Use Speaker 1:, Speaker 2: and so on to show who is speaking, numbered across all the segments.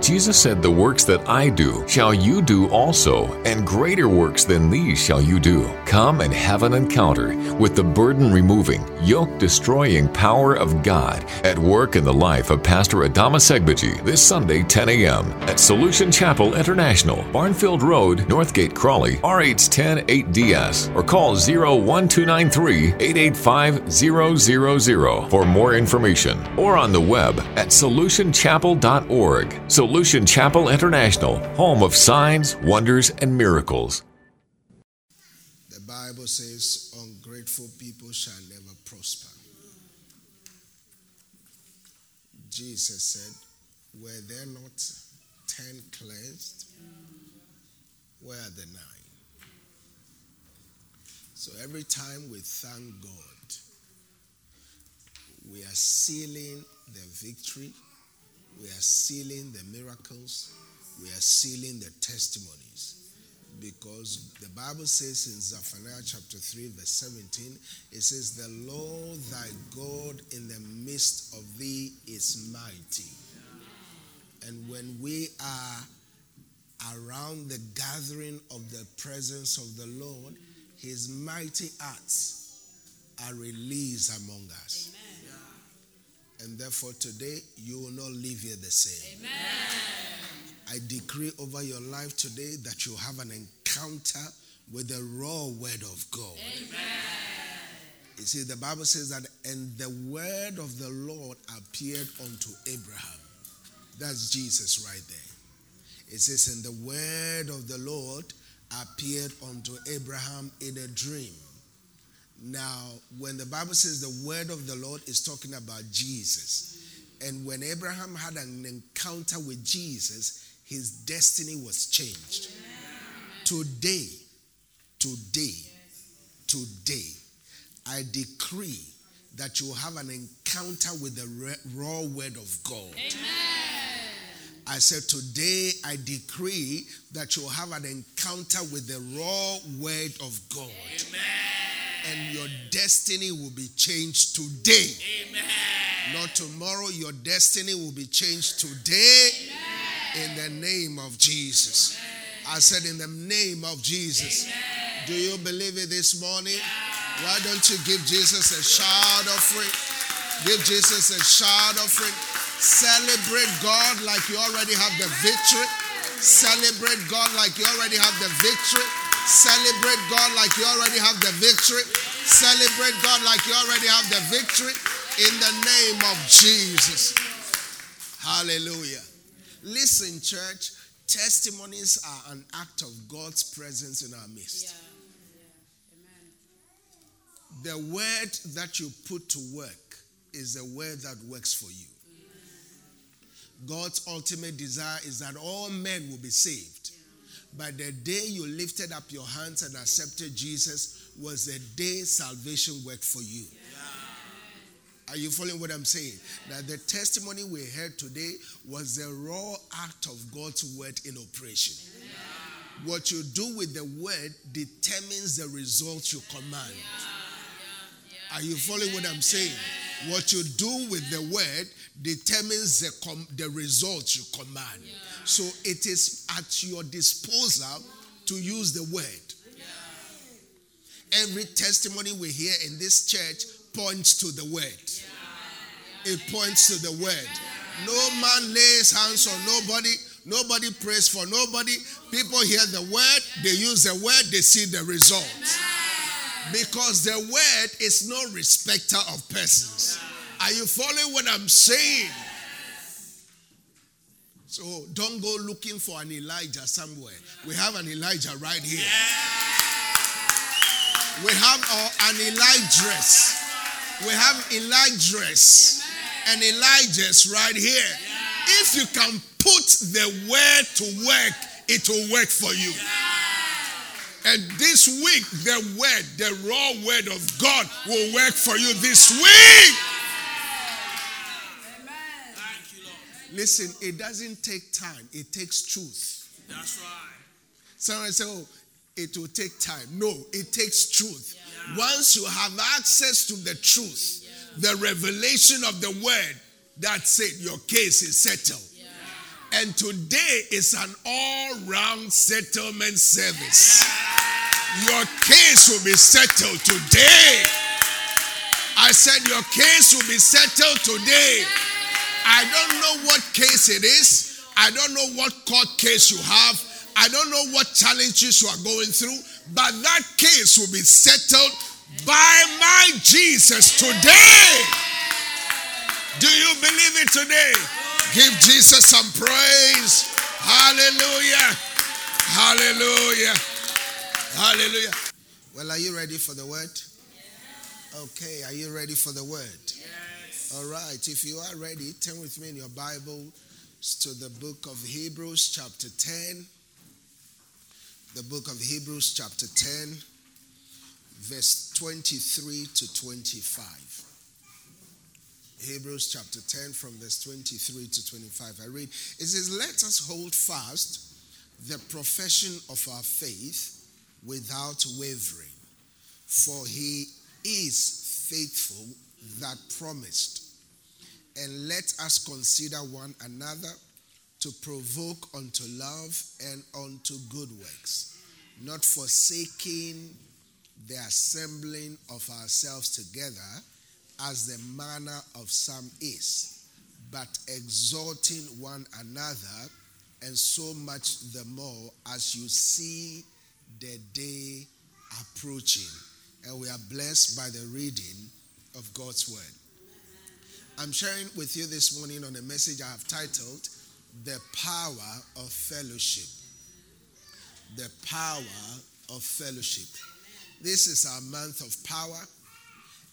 Speaker 1: Jesus said, The works that I do shall you do also, and greater works than these shall you do. Come and have an encounter with the burden removing, yoke destroying power of God at work in the life of Pastor Adama Segbaji this Sunday, 10 a.m. at Solution Chapel International, Barnfield Road, Northgate, Crawley, RH10 8DS, or call 01293 885 000 for more information, or on the web at solutionchapel.org. Solution Chapel International, home of signs, wonders, and miracles.
Speaker 2: The Bible says, ungrateful people shall never prosper. Jesus said, Were there not ten cleansed? Where are the nine? So every time we thank God, we are sealing the victory we are sealing the miracles. We are sealing the testimonies. Because the Bible says in Zephaniah chapter 3, verse 17, it says, The Lord thy God in the midst of thee is mighty. And when we are around the gathering of the presence of the Lord, his mighty acts are released among us. And therefore, today, you will not leave here the same. Amen. I decree over your life today that you have an encounter with the raw word of God. Amen. You see, the Bible says that, and the word of the Lord appeared unto Abraham. That's Jesus right there. It says, and the word of the Lord appeared unto Abraham in a dream. Now, when the Bible says the word of the Lord is talking about Jesus, and when Abraham had an encounter with Jesus, his destiny was changed. Today, today, today, I decree that you have an encounter with the raw word of God. Amen. I said, Today I decree that you have an encounter with the raw word of God. Amen and your destiny will be changed today. Amen. Not tomorrow, your destiny will be changed today Amen. in the name of Jesus. Amen. I said, in the name of Jesus. Do you believe it this morning? Why don't you give Jesus a shout offering? Give Jesus a shout offering. Celebrate God like you already have the victory. Celebrate God like you already have the victory. Celebrate God like you already have the victory. Celebrate God like you already have the victory in the name of Jesus. Hallelujah. Listen, church, testimonies are an act of God's presence in our midst. The word that you put to work is the word that works for you. God's ultimate desire is that all men will be saved. But the day you lifted up your hands and accepted Jesus was the day salvation worked for you. Are you following what I'm saying? That the testimony we heard today was the raw act of God's word in operation. What you do with the word determines the results you command. Are you following what I'm saying? What you do with the word determines the, com- the results you command. So it is at your disposal to use the word. Every testimony we hear in this church points to the word. It points to the word. No man lays hands on nobody. Nobody prays for nobody. People hear the word, they use the word, they see the results. Because the word is no respecter of persons. Are you following what I'm saying? So don't go looking for an Elijah somewhere. We have an Elijah right here. We have an Elijah. We have Elijahs and Elijahs right here. If you can put the word to work, it will work for you. And this week, the word, the raw word of God will work for you this week. Listen, it doesn't take time, it takes truth. That's right. Someone say, oh, it will take time. No, it takes truth. Yeah. Once you have access to the truth, The revelation of the word that's it. Your case is settled. Yeah. And today is an all round settlement service. Yeah. Your case will be settled today. I said, Your case will be settled today. I don't know what case it is. I don't know what court case you have. I don't know what challenges you are going through. But that case will be settled by my Jesus today. Do you believe it today? Give Jesus some praise. Hallelujah. Hallelujah. Hallelujah. Well, are you ready for the word? Okay, are you ready for the word? All right, if you are ready, turn with me in your Bible to the book of Hebrews, chapter 10. The book of Hebrews, chapter 10, verse 23 to 25. Hebrews chapter 10 from verse 23 to 25. I read, it says, Let us hold fast the profession of our faith without wavering, for he is faithful that promised. And let us consider one another to provoke unto love and unto good works, not forsaking the assembling of ourselves together as the manner of some is, but exhorting one another, and so much the more as you see the day approaching. And we are blessed by the reading of God's word. I'm sharing with you this morning on a message I have titled The Power of Fellowship. The Power of Fellowship. This is our month of power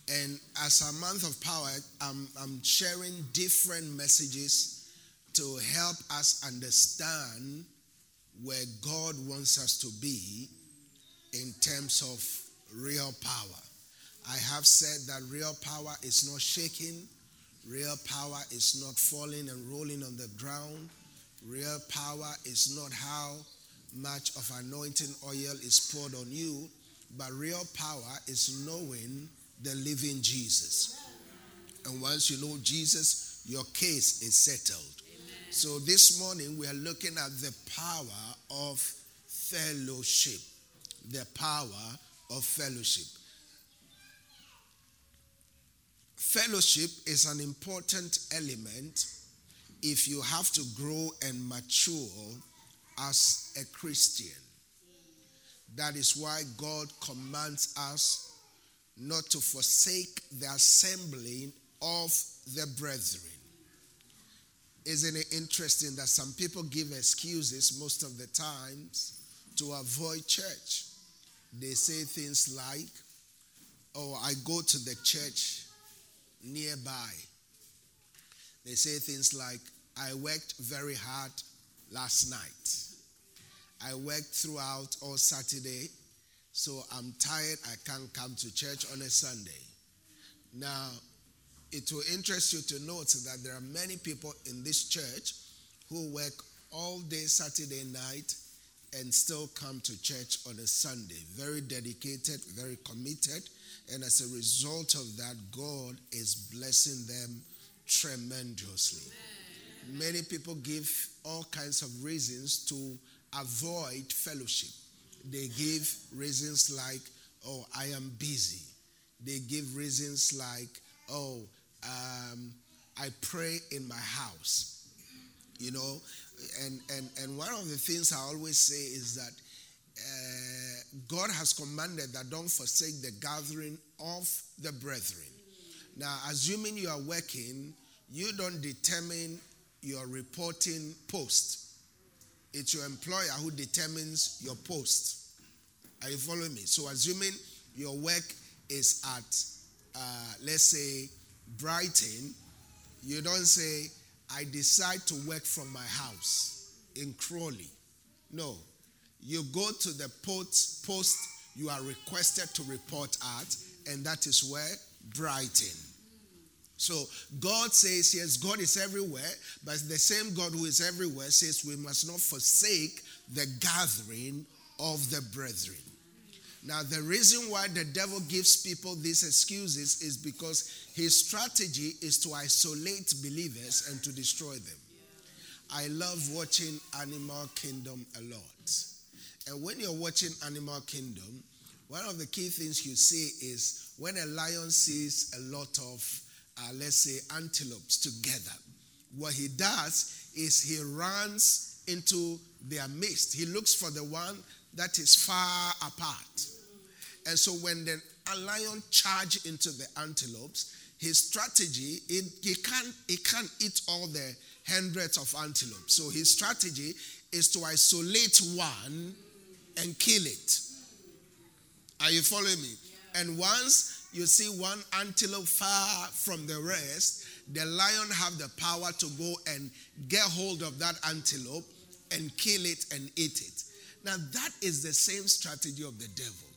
Speaker 2: and as a month of power, I'm, I'm sharing different messages to help us understand where God wants us to be in terms of real power. I have said that real power is not shaking, real power is not falling and rolling on the ground, real power is not how much of anointing oil is poured on you, but real power is knowing the living Jesus. And once you know Jesus, your case is settled. Amen. So this morning we are looking at the power of fellowship. The power of fellowship. Fellowship is an important element if you have to grow and mature as a Christian. That is why God commands us not to forsake the assembling of the brethren. Isn't it interesting that some people give excuses most of the times to avoid church? They say things like, Oh, I go to the church nearby. They say things like, I worked very hard last night. I worked throughout all Saturday so I'm tired, I can't come to church on a Sunday. Now, it will interest you to note that there are many people in this church who work all day Saturday night and still come to church on a Sunday. Very dedicated, very committed, and as a result of that, God is blessing them tremendously. Many people give all kinds of reasons to avoid fellowship they give reasons like, oh, I am busy. They give reasons like, oh, um, I pray in my house. You know, and, and, and one of the things I always say is that uh, God has commanded that don't forsake the gathering of the brethren. Now, assuming you are working, you don't determine your reporting post. It's your employer who determines your post. Are you following me? So, assuming your work is at, uh, let's say, Brighton, you don't say, I decide to work from my house in Crawley. No. You go to the post, post you are requested to report at, and that is where? Brighton. So God says, yes, God is everywhere, but the same God who is everywhere says we must not forsake the gathering of the brethren. Now, the reason why the devil gives people these excuses is because his strategy is to isolate believers and to destroy them. I love watching Animal Kingdom a lot. And when you're watching Animal Kingdom, one of the key things you see is when a lion sees a lot of, uh, let's say, antelopes together, what he does is he runs into their midst. He looks for the one that is far apart. And so when the lion charge into the antelopes, his strategy, it, he, can't, he can't eat all the hundreds of antelopes. So his strategy is to isolate one and kill it. Are you following me? And once you see one antelope far from the rest, the lion have the power to go and get hold of that antelope and kill it and eat it. Now that is the same strategy of the devil.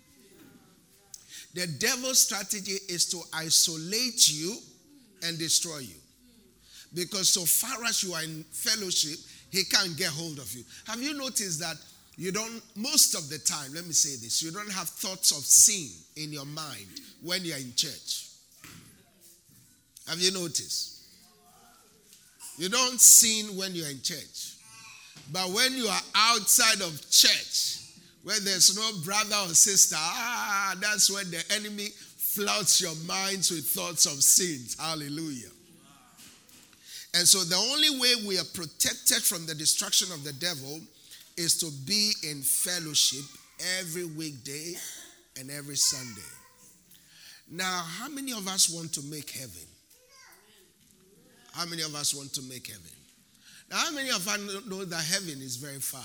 Speaker 2: The devil's strategy is to isolate you and destroy you. Because so far as you are in fellowship, he can't get hold of you. Have you noticed that you don't, most of the time, let me say this, you don't have thoughts of sin in your mind when you're in church? Have you noticed? You don't sin when you're in church. But when you are outside of church, where there's no brother or sister, ah, that's when the enemy floods your minds with thoughts of sins. Hallelujah. And so the only way we are protected from the destruction of the devil is to be in fellowship every weekday and every Sunday. Now, how many of us want to make heaven? How many of us want to make heaven? Now, how many of us know that heaven is very far?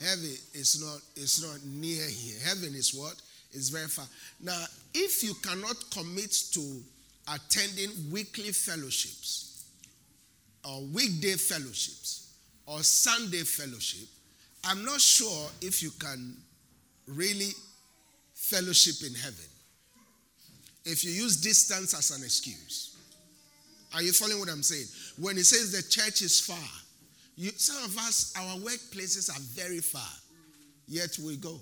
Speaker 2: Heaven is not, it's not near here. Heaven is what? It's very far. Now, if you cannot commit to attending weekly fellowships or weekday fellowships or Sunday fellowship, I'm not sure if you can really fellowship in heaven. If you use distance as an excuse. Are you following what I'm saying? When it says the church is far, you, some of us, our workplaces are very far, yet we go.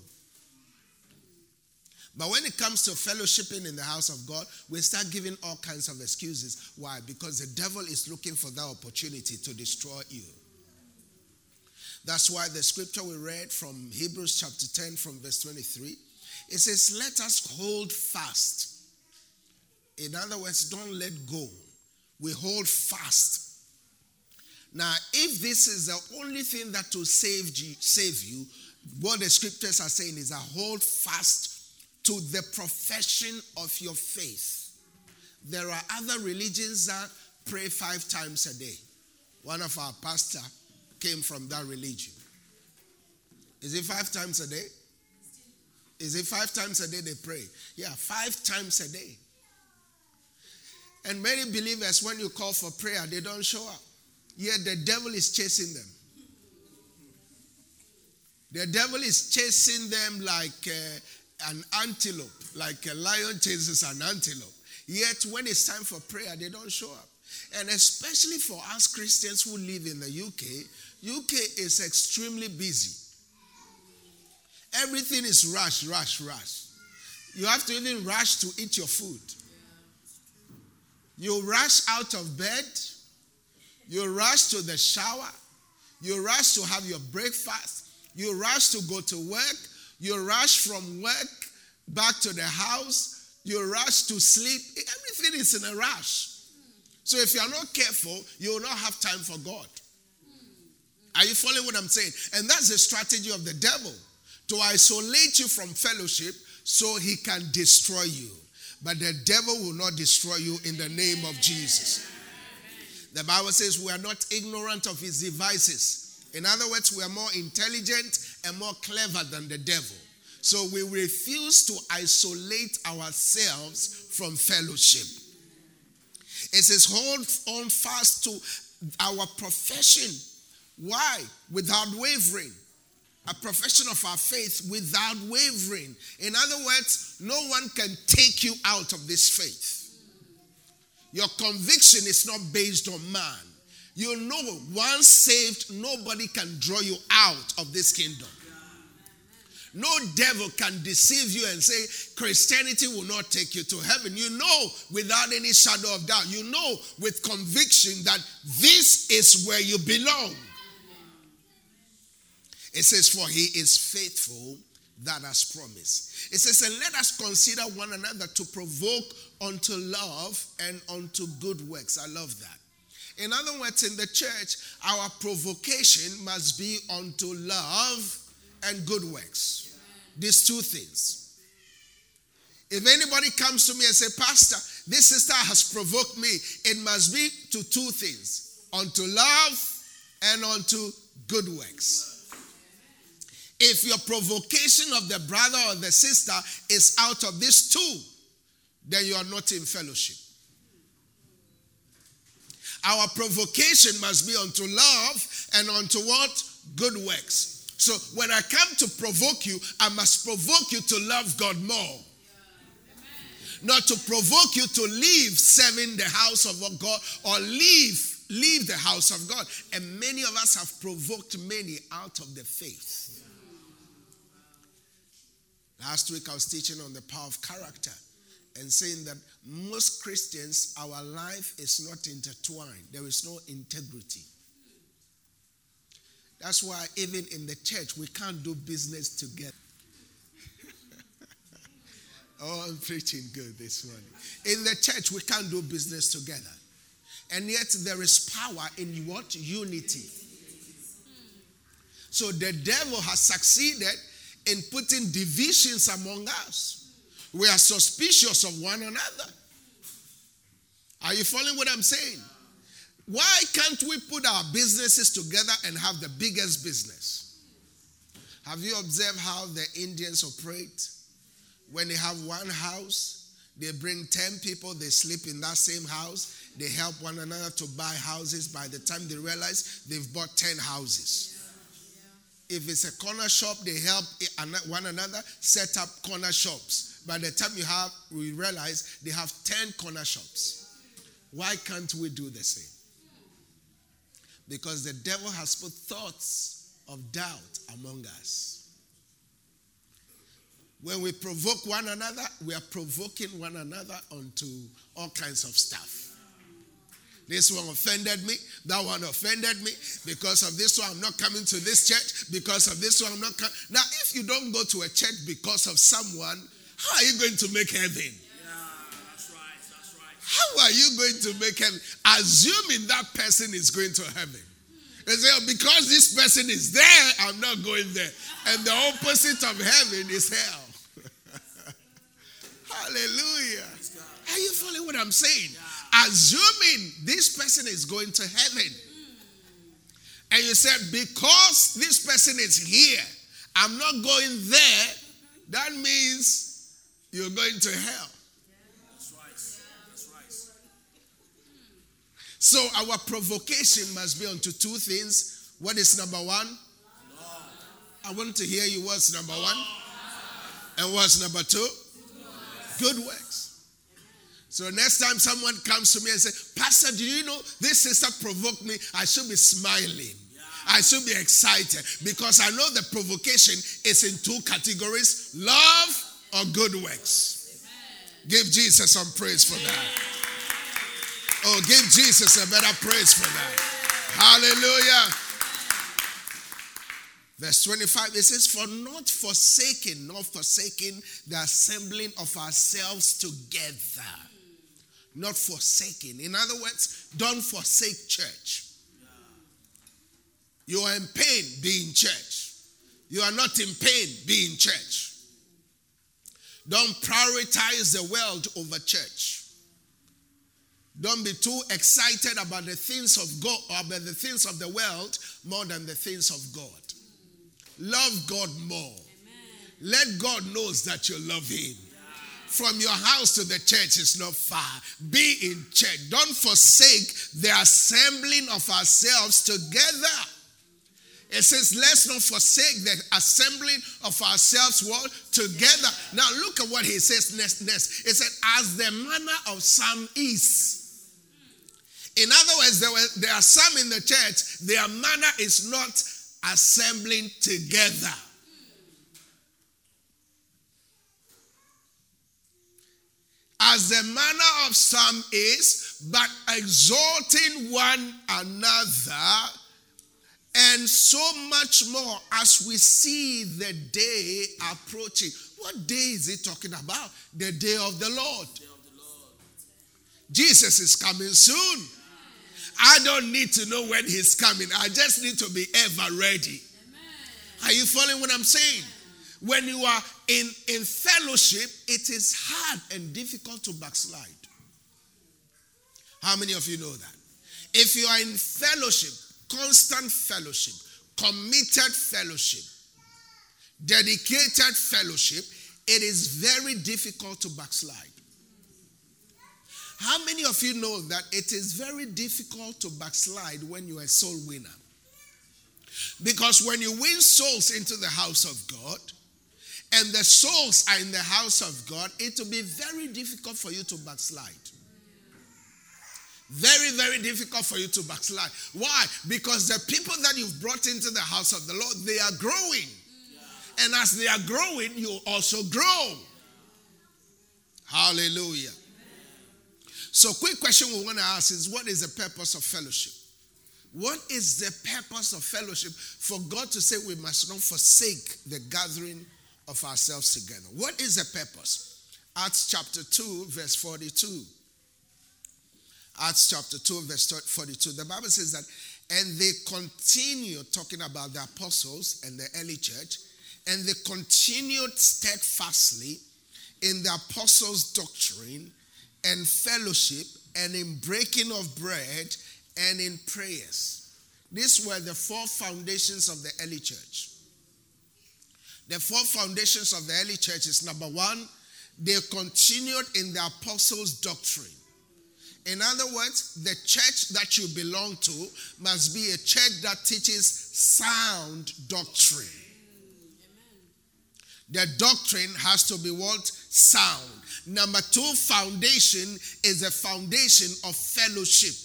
Speaker 2: But when it comes to fellowshipping in the house of God, we start giving all kinds of excuses. Why? Because the devil is looking for that opportunity to destroy you. That's why the scripture we read from Hebrews chapter 10 from verse 23, it says, Let us hold fast. In other words, don't let go. We hold fast now, if this is the only thing that will save you, save you, what the scriptures are saying is a hold fast to the profession of your faith. There are other religions that pray five times a day. One of our pastor came from that religion. Is it five times a day? Is it five times a day they pray? Yeah, five times a day. And many believers, when you call for prayer, they don't show up. Yet the devil is chasing them. The devil is chasing them like uh, an antelope, like a lion chases an antelope. Yet when it's time for prayer, they don't show up. And especially for us Christians who live in the UK, UK is extremely busy. Everything is rush, rush, rush. You have to even rush to eat your food. You rush out of bed you rush to the shower. You rush to have your breakfast. You rush to go to work. You rush from work back to the house. You rush to sleep. Everything is in a rush. So if you are not careful, you will not have time for God. Are you following what I'm saying? And that's the strategy of the devil to isolate you from fellowship so he can destroy you. But the devil will not destroy you in the name of Jesus. The Bible says we are not ignorant of his devices. In other words, we are more intelligent and more clever than the devil. So we refuse to isolate ourselves from fellowship. It says, hold on fast to our profession. Why? Without wavering. A profession of our faith without wavering. In other words, no one can take you out of this faith. Your conviction is not based on man. You know, once saved, nobody can draw you out of this kingdom. No devil can deceive you and say Christianity will not take you to heaven. You know without any shadow of doubt. You know with conviction that this is where you belong. It says, For he is faithful that has promised. It says, And let us consider one another to provoke unto love and unto good works. I love that. In other words, in the church, our provocation must be unto love and good works. These two things. If anybody comes to me and say, Pastor, this sister has provoked me, it must be to two things unto love and unto good works. If your provocation of the brother or the sister is out of this too, then you are not in fellowship. Our provocation must be unto love and unto what? Good works. So when I come to provoke you, I must provoke you to love God more. Not to provoke you to leave serving the house of God or leave leave the house of God. And many of us have provoked many out of the faith. Last week I was teaching on the power of character and saying that most Christians, our life is not intertwined. There is no integrity. That's why even in the church, we can't do business together. oh, I'm preaching good this morning. In the church, we can't do business together. And yet, there is power in what? Unity. So the devil has succeeded in putting divisions among us. We are suspicious of one another. Are you following what I'm saying? Why can't we put our businesses together and have the biggest business? Have you observed how the Indians operate? When they have one house, they bring 10 people, they sleep in that same house, they help one another to buy houses. By the time they realize they've bought 10 houses. If it's a corner shop, they help one another set up corner shops. By the time you have, we realize they have 10 corner shops. Why can't we do the same? Because the devil has put thoughts of doubt among us. When we provoke one another, we are provoking one another onto all kinds of stuff. This one offended me. That one offended me. Because of this one, I'm not coming to this church. Because of this one, I'm not coming. Now, if you don't go to a church because of someone, how are you going to make heaven? Yeah, that's right, that's right. How are you going to make heaven? Assuming that person is going to heaven. They say, oh, because this person is there, I'm not going there. And the opposite of heaven is hell. Hallelujah. Are you following what I'm saying? Assuming this person is going to heaven. And you said, because this person is here, I'm not going there, that means you're going to hell. So our provocation must be onto two things. What is number one? I want to hear you. What's number one? And what's number two? Good works. So next time someone comes to me and says, Pastor, do you know this sister provoked me? I should be smiling. I should be excited because I know the provocation is in two categories love or good works. Give Jesus some praise for that. Oh, give Jesus a better praise for that. Hallelujah. Verse 25, it says, For not forsaking, not forsaking the assembling of ourselves together. Not forsaking. In other words, don't forsake church. You are in pain, be in church. You are not in pain, be in church. Don't prioritize the world over church. Don't be too excited about the things of God or about the things of the world more than the things of God. Love God more. Amen. Let God knows that you love him. From your house to the church is not far. Be in church. Don't forsake the assembling of ourselves together. It says, let's not forsake the assembling of ourselves what? Together. Now look at what he says next. next. It said, as the manner of some is. In other words, there, were, there are some in the church, their manner is not assembling together. As the manner of some is, but exalting one another, and so much more as we see the day approaching. What day is he talking about? The day of the Lord. Jesus is coming soon. I don't need to know when he's coming. I just need to be ever ready. Are you following what I'm saying? When you are in, in fellowship, it is hard and difficult to backslide. How many of you know that? If you are in fellowship, constant fellowship, committed fellowship, dedicated fellowship, it is very difficult to backslide. How many of you know that it is very difficult to backslide when you are a soul winner? Because when you win souls into the house of God, and the souls are in the house of God, it will be very difficult for you to backslide. Very, very difficult for you to backslide. Why? Because the people that you've brought into the house of the Lord, they are growing. And as they are growing, you also grow. Hallelujah. So, quick question we want to ask is what is the purpose of fellowship? What is the purpose of fellowship for God to say we must not forsake the gathering of ourselves together? What is the purpose? Acts chapter 2, verse 42. Acts chapter 2, verse 42. The Bible says that, and they continue talking about the apostles and the early church, and they continued steadfastly in the apostles' doctrine and fellowship and in breaking of bread and in prayers. These were the four foundations of the early church. The four foundations of the early church is number one, they continued in the apostles' doctrine. In other words, the church that you belong to must be a church that teaches sound doctrine. The doctrine has to be what? Sound. Number two, foundation is a foundation of fellowship.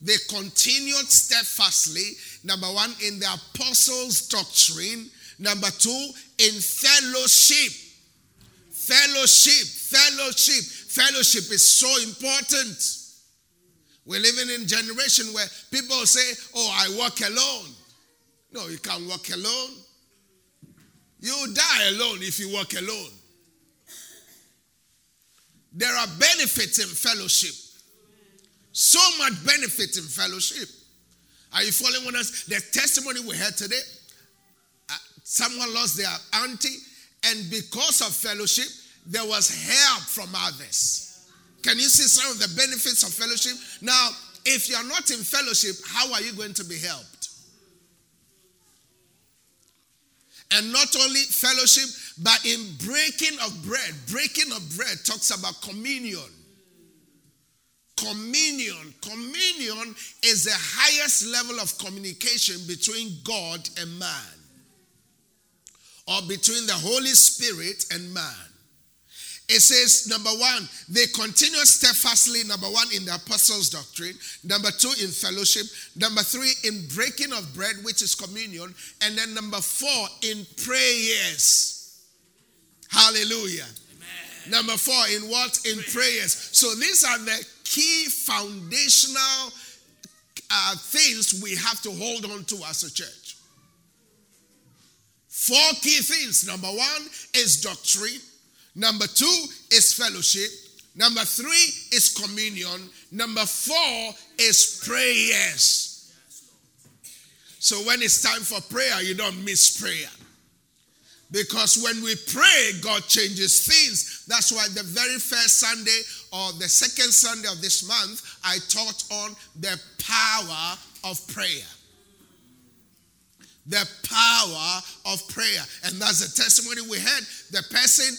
Speaker 2: They continued steadfastly, number one, in the apostles' doctrine, number two, in fellowship. Fellowship, fellowship, fellowship is so important. We're living in generation where people say, Oh, I walk alone. No, you can't walk alone. You die alone if you walk alone. There are benefits in fellowship. So much benefit in fellowship. Are you following us? The testimony we had today, someone lost their auntie, and because of fellowship, there was help from others. Can you see some of the benefits of fellowship? Now, if you are not in fellowship, how are you going to be helped? And not only fellowship, but in breaking of bread. Breaking of bread talks about communion. Communion. Communion is the highest level of communication between God and man, or between the Holy Spirit and man. It says, number one, they continue steadfastly, number one, in the apostles' doctrine, number two, in fellowship, number three, in breaking of bread, which is communion, and then number four, in prayers. Hallelujah. Amen. Number four, in what? In prayers. So these are the key foundational uh, things we have to hold on to as a church. Four key things. Number one is doctrine. Number two is fellowship. Number three is communion. Number four is prayers. So when it's time for prayer, you don't miss prayer. Because when we pray, God changes things. That's why the very first Sunday or the second Sunday of this month, I taught on the power of prayer the power of prayer. And that's the testimony we had. The person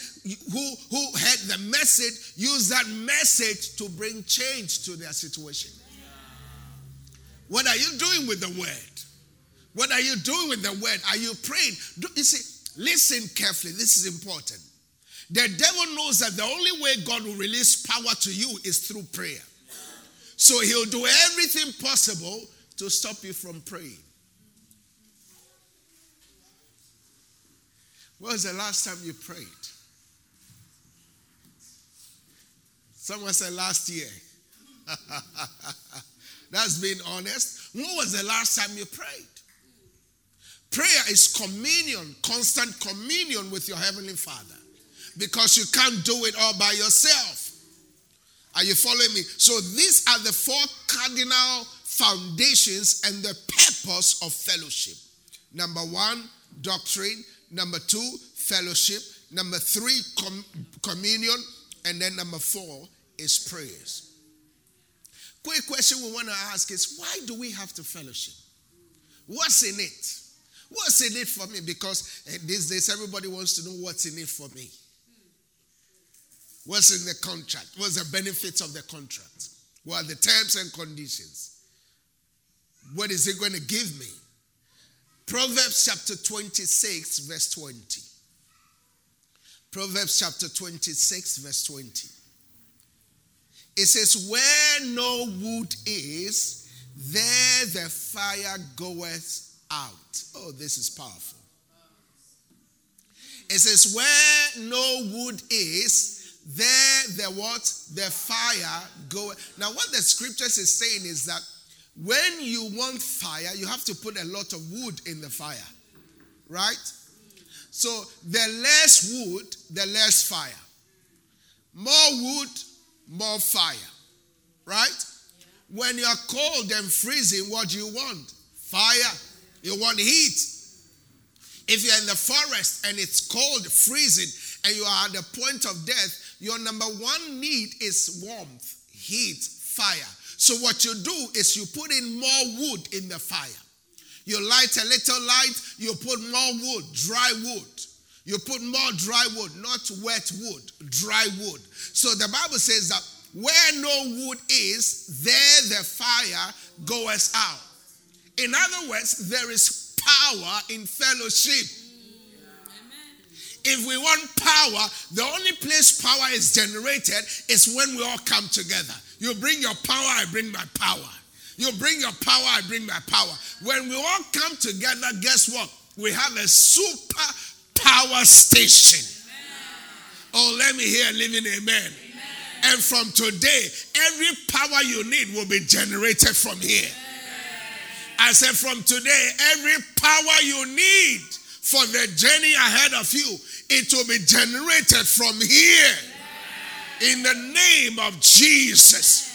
Speaker 2: who, who had the message used that message to bring change to their situation. What are you doing with the word? What are you doing with the word? Are you praying? Do, you see, listen carefully. This is important. The devil knows that the only way God will release power to you is through prayer. So he'll do everything possible to stop you from praying. When was the last time you prayed? Someone said last year. That's being honest. When was the last time you prayed? Prayer is communion, constant communion with your Heavenly Father because you can't do it all by yourself. Are you following me? So these are the four cardinal foundations and the purpose of fellowship. Number one, doctrine. Number two, fellowship. Number three, com- communion. And then number four is prayers. Quick question we want to ask is why do we have to fellowship? What's in it? What's in it for me? Because eh, these days everybody wants to know what's in it for me. What's in the contract? What's the benefits of the contract? What are the terms and conditions? What is it going to give me? Proverbs chapter 26, verse 20. Proverbs chapter 26, verse 20. It says, Where no wood is, there the fire goeth out. Oh, this is powerful. It says, Where no wood is, there the what? The fire go. Now, what the scriptures is saying is that when you want fire, you have to put a lot of wood in the fire. Right? So the less wood, the less fire. More wood, more fire. Right? When you're cold and freezing, what do you want? Fire. You want heat. If you're in the forest and it's cold, freezing, and you are at the point of death, your number one need is warmth, heat, fire. So what you do is you put in more wood in the fire. You light a little light, you put more wood, dry wood. You put more dry wood, not wet wood, dry wood. So the Bible says that where no wood is, there the fire goes out. In other words, there is power in fellowship. If we want power, the only place power is generated is when we all come together. You bring your power, I bring my power. You bring your power, I bring my power. When we all come together, guess what? We have a super power station. Amen. Oh, let me hear a living amen. amen. And from today, every power you need will be generated from here. Amen. I said, from today, every power you need for the journey ahead of you it will be generated from here. In the name of Jesus.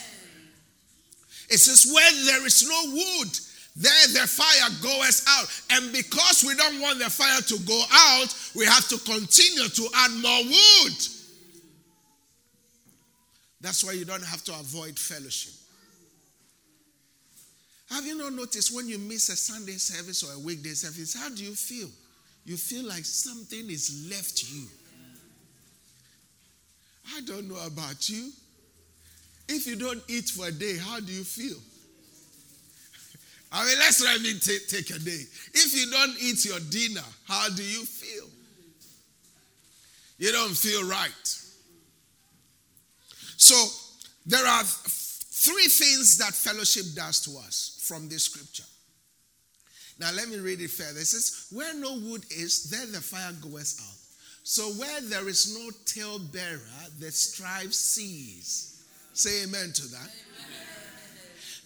Speaker 2: It says, Where there is no wood, there the fire goes out. And because we don't want the fire to go out, we have to continue to add more wood. That's why you don't have to avoid fellowship. Have you not noticed when you miss a Sunday service or a weekday service, how do you feel? you feel like something is left you. I don't know about you. If you don't eat for a day, how do you feel? I mean, let's let me take, take a day. If you don't eat your dinner, how do you feel? You don't feel right. So, there are three things that fellowship does to us from this scripture. Now let me read it further. It says, Where no wood is, there the fire goes out. So where there is no talebearer, the strife cease. Say amen to that. Amen.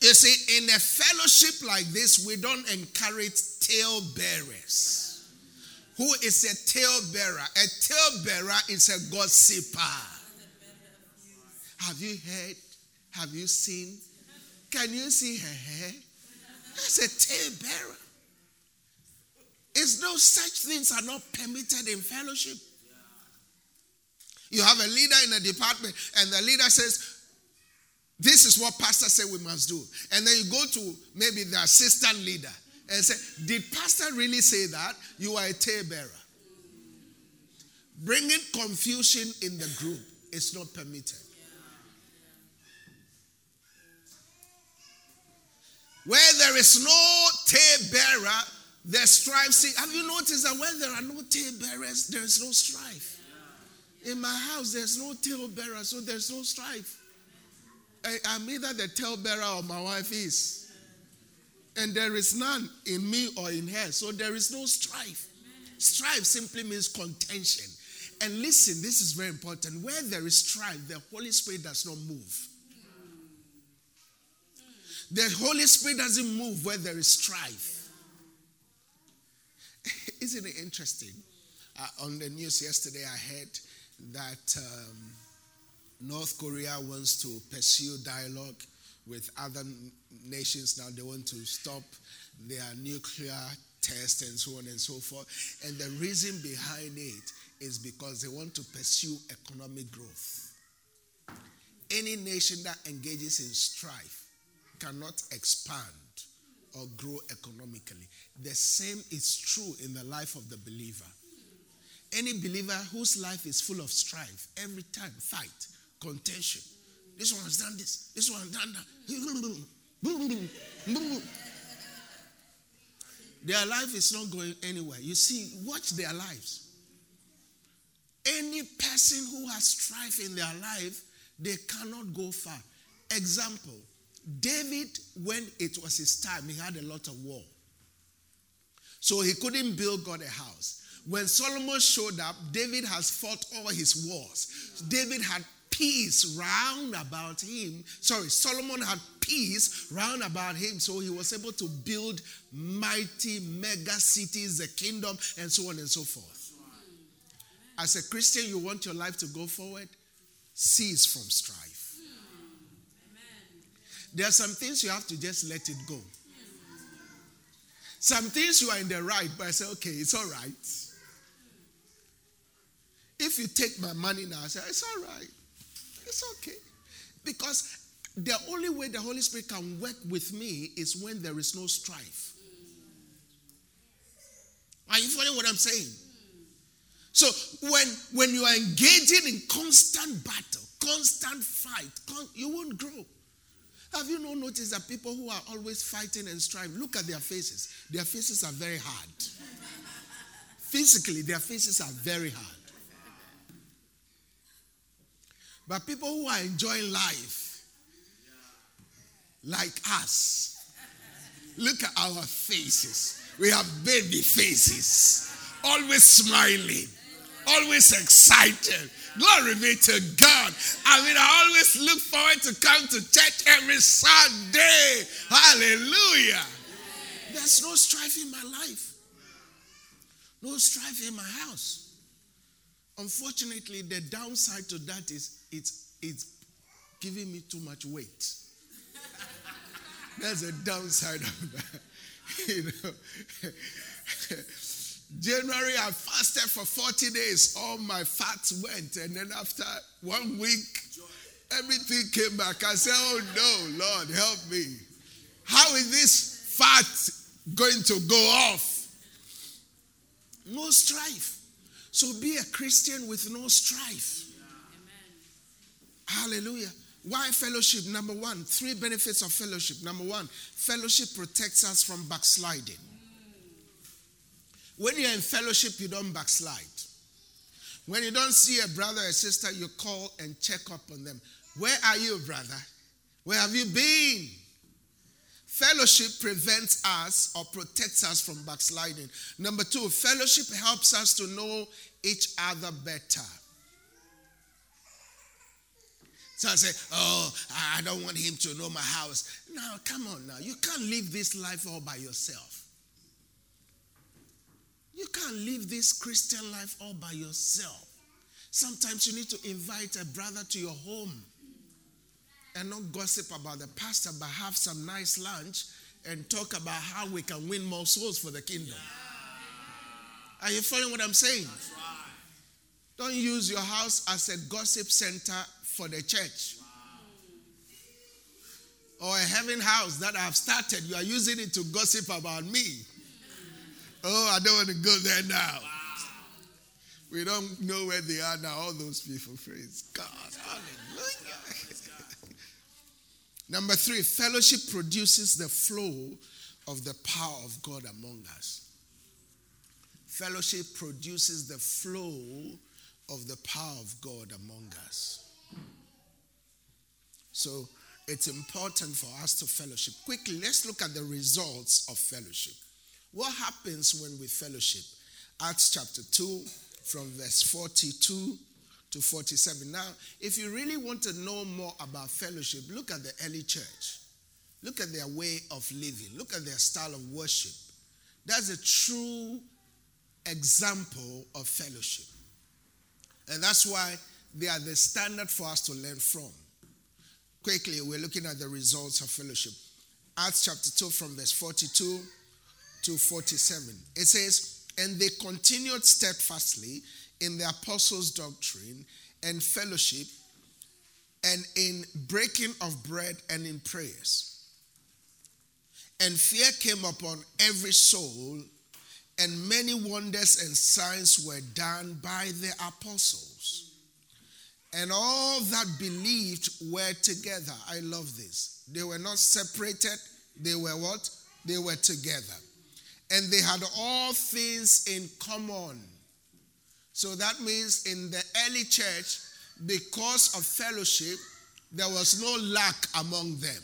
Speaker 2: You see, in a fellowship like this, we don't encourage talebearers. Who is a talebearer? A talebearer is a gossiper. Have you heard? Have you seen? Can you see her hair? That's a talebearer. It's no such things are not permitted in fellowship. You have a leader in a department, and the leader says, This is what pastor said we must do. And then you go to maybe the assistant leader and say, Did pastor really say that? You are a talebearer. Bringing confusion in the group is not permitted. Where there is no talebearer, the strife. See, have you noticed that when there are no tale bearers, there is no strife? In my house, there's no tale bearer, so there's no strife. I, am either the tale bearer or my wife is. And there is none in me or in her, so there is no strife. Strife simply means contention. And listen, this is very important. Where there is strife, the Holy Spirit does not move. The Holy Spirit doesn't move where there is strife. Isn't it interesting? Uh, on the news yesterday, I heard that um, North Korea wants to pursue dialogue with other nations now. They want to stop their nuclear test and so on and so forth. And the reason behind it is because they want to pursue economic growth. Any nation that engages in strife cannot expand or grow economically. The same is true in the life of the believer. Any believer whose life is full of strife, every time, fight, contention. This one has done this, this one has done that. Their life is not going anywhere. You see, watch their lives. Any person who has strife in their life, they cannot go far. Example David, when it was his time, he had a lot of war. So he couldn't build God a house. When Solomon showed up, David has fought all his wars. David had peace round about him. Sorry, Solomon had peace round about him, so he was able to build mighty mega cities, the kingdom, and so on and so forth. As a Christian, you want your life to go forward, cease from strife. There are some things you have to just let it go. Some things you are in the right, but I say, okay, it's all right. If you take my money now, I say, it's all right. It's okay. Because the only way the Holy Spirit can work with me is when there is no strife. Are you following what I'm saying? So when when you are engaging in constant battle, constant fight, con- you won't grow. Have you not noticed that people who are always fighting and striving, look at their faces. Their faces are very hard. Physically, their faces are very hard. But people who are enjoying life, like us, look at our faces. We have baby faces, always smiling, always excited. Glory be to God. I mean, I always look forward to come to church every Sunday. Hallelujah. There's no strife in my life, no strife in my house. Unfortunately, the downside to that is it's, it's giving me too much weight. That's a downside of that. You know. January, I fasted for 40 days. All my fats went. And then after one week, everything came back. I said, Oh no, Lord, help me. How is this fat going to go off? No strife. So be a Christian with no strife. Hallelujah. Why fellowship? Number one, three benefits of fellowship. Number one, fellowship protects us from backsliding. When you're in fellowship, you don't backslide. When you don't see a brother or sister, you call and check up on them. Where are you, brother? Where have you been? Fellowship prevents us or protects us from backsliding. Number two, fellowship helps us to know each other better. So I say, Oh, I don't want him to know my house. Now, come on now. You can't live this life all by yourself. You can't live this Christian life all by yourself. Sometimes you need to invite a brother to your home and not gossip about the pastor, but have some nice lunch and talk about how we can win more souls for the kingdom. Are you following what I'm saying? Don't use your house as a gossip center for the church. Or a heaven house that I've started, you are using it to gossip about me. Oh, I don't want to go there now. We don't know where they are now, all those people. Praise God. Hallelujah. Number three, fellowship produces the flow of the power of God among us. Fellowship produces the flow of the power of God among us. So it's important for us to fellowship. Quickly, let's look at the results of fellowship. What happens when we fellowship? Acts chapter 2, from verse 42 to 47. Now, if you really want to know more about fellowship, look at the early church. Look at their way of living. Look at their style of worship. That's a true example of fellowship. And that's why they are the standard for us to learn from. Quickly, we're looking at the results of fellowship. Acts chapter 2, from verse 42 to 47. It says, And they continued steadfastly in the apostles' doctrine and fellowship, and in breaking of bread and in prayers. And fear came upon every soul, and many wonders and signs were done by the apostles. And all that believed were together. I love this. They were not separated, they were what? They were together. And they had all things in common. So that means in the early church, because of fellowship, there was no lack among them.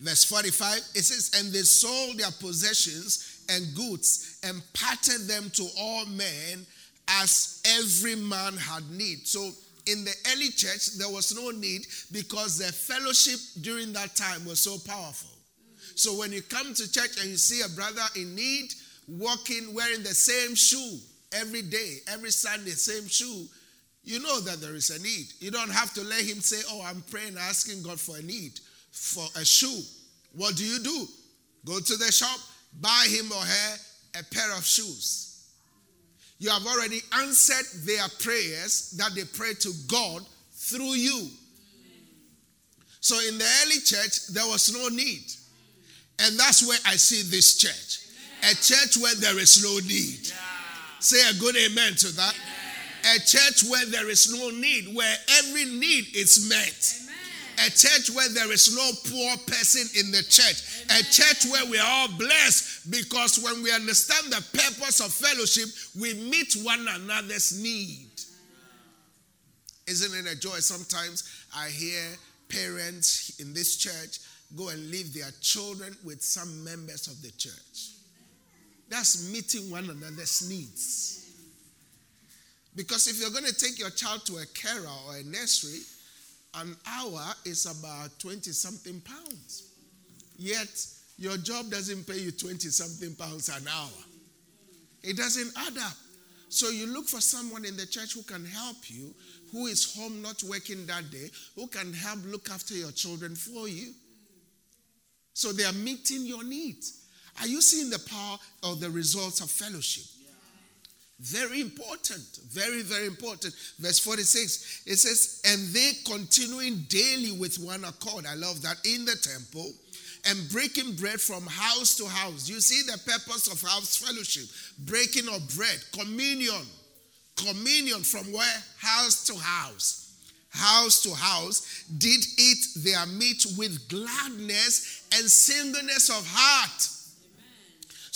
Speaker 2: Verse 45, it says, And they sold their possessions and goods and parted them to all men as every man had need. So in the early church, there was no need because the fellowship during that time was so powerful. So when you come to church and you see a brother in need, walking, wearing the same shoe every day, every Sunday, same shoe, you know that there is a need. You don't have to let him say, Oh, I'm praying, asking God for a need for a shoe. What do you do? Go to the shop, buy him or her a pair of shoes. You have already answered their prayers that they pray to God through you. So in the early church, there was no need. And that's where I see this church a church where there is no need. Say a good amen to that. A church where there is no need, where every need is met a church where there is no poor person in the church, a church where we are all blessed because when we understand the purpose of fellowship, we meet one another's need. Isn't it a joy? Sometimes I hear parents in this church go and leave their children with some members of the church. That's meeting one another's needs. Because if you're going to take your child to a carer or a nursery, an hour is about 20 something pounds. Yet, your job doesn't pay you 20 something pounds an hour. It doesn't add up. So, you look for someone in the church who can help you, who is home not working that day, who can help look after your children for you. So, they are meeting your needs. Are you seeing the power of the results of fellowship? Very important. Very, very important. Verse 46, it says, And they continuing daily with one accord. I love that. In the temple and breaking bread from house to house. You see the purpose of house fellowship breaking of bread, communion. Communion from where? House to house. House to house did eat their meat with gladness and singleness of heart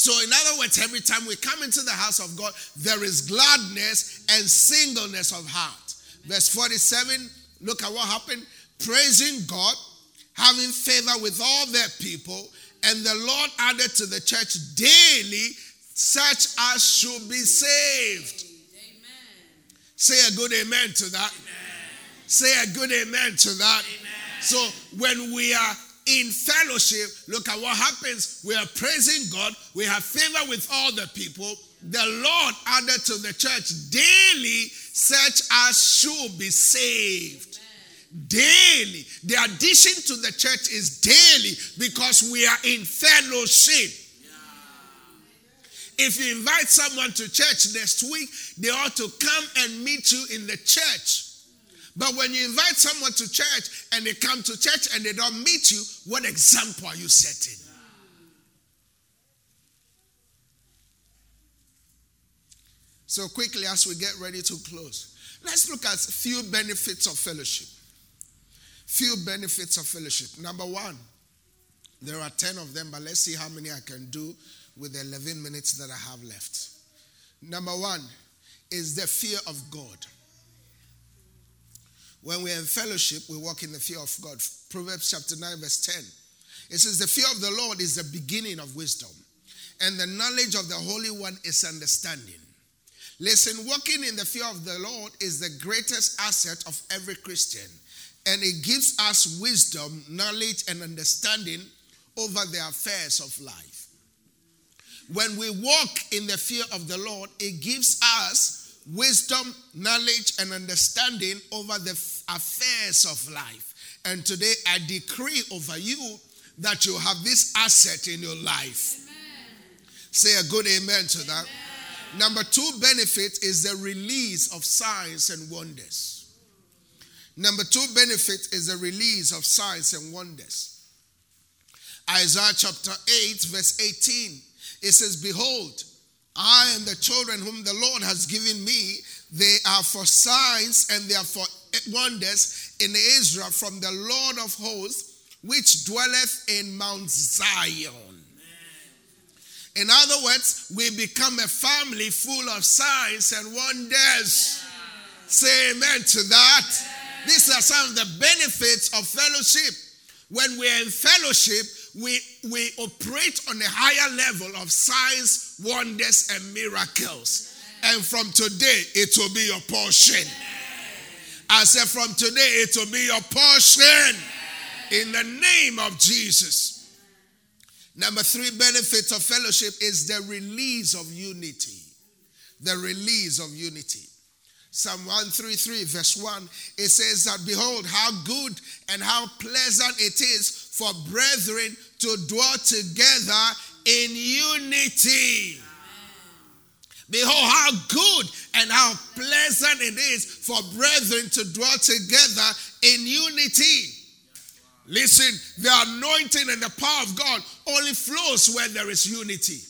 Speaker 2: so, in other words, every time we come into the house of God, there is gladness and singleness of heart. Verse 47, look at what happened. Praising God, having favor with all their people, and the Lord added to the church daily such as should be saved. Amen. Say a good amen to that. Amen. Say a good amen to that. Amen. So when we are in fellowship, look at what happens. We are praising God. We have favor with all the people. The Lord added to the church daily such as should be saved. Daily. The addition to the church is daily because we are in fellowship. If you invite someone to church next week, they ought to come and meet you in the church. But when you invite someone to church and they come to church and they don't meet you, what example are you setting? So, quickly, as we get ready to close, let's look at few benefits of fellowship. Few benefits of fellowship. Number one, there are 10 of them, but let's see how many I can do with the 11 minutes that I have left. Number one is the fear of God. When we're in fellowship, we walk in the fear of God. Proverbs chapter 9, verse 10. It says, The fear of the Lord is the beginning of wisdom, and the knowledge of the Holy One is understanding. Listen, walking in the fear of the Lord is the greatest asset of every Christian, and it gives us wisdom, knowledge, and understanding over the affairs of life. When we walk in the fear of the Lord, it gives us wisdom, knowledge, and understanding over the affairs of life. And today I decree over you that you have this asset in your life. Amen. Say a good amen to that. Number two benefit is the release of signs and wonders. Number two benefit is the release of signs and wonders. Isaiah chapter 8, verse 18, it says, Behold, I and the children whom the Lord has given me, they are for signs and they are for wonders in Israel from the Lord of hosts, which dwelleth in Mount Zion. In other words, we become a family full of signs and wonders. Say amen to that. These are some of the benefits of fellowship. When we're in fellowship, we, we operate on a higher level of signs, wonders, and miracles. And from today, it will be your portion. I said, from today, it will be your portion. In the name of Jesus. Number three benefit of fellowship is the release of unity. The release of unity. Psalm 133, verse 1, it says that, Behold, how good and how pleasant it is for brethren to dwell together in unity. Behold, how good and how pleasant it is for brethren to dwell together in unity. Listen, the anointing and the power of God only flows where there is unity.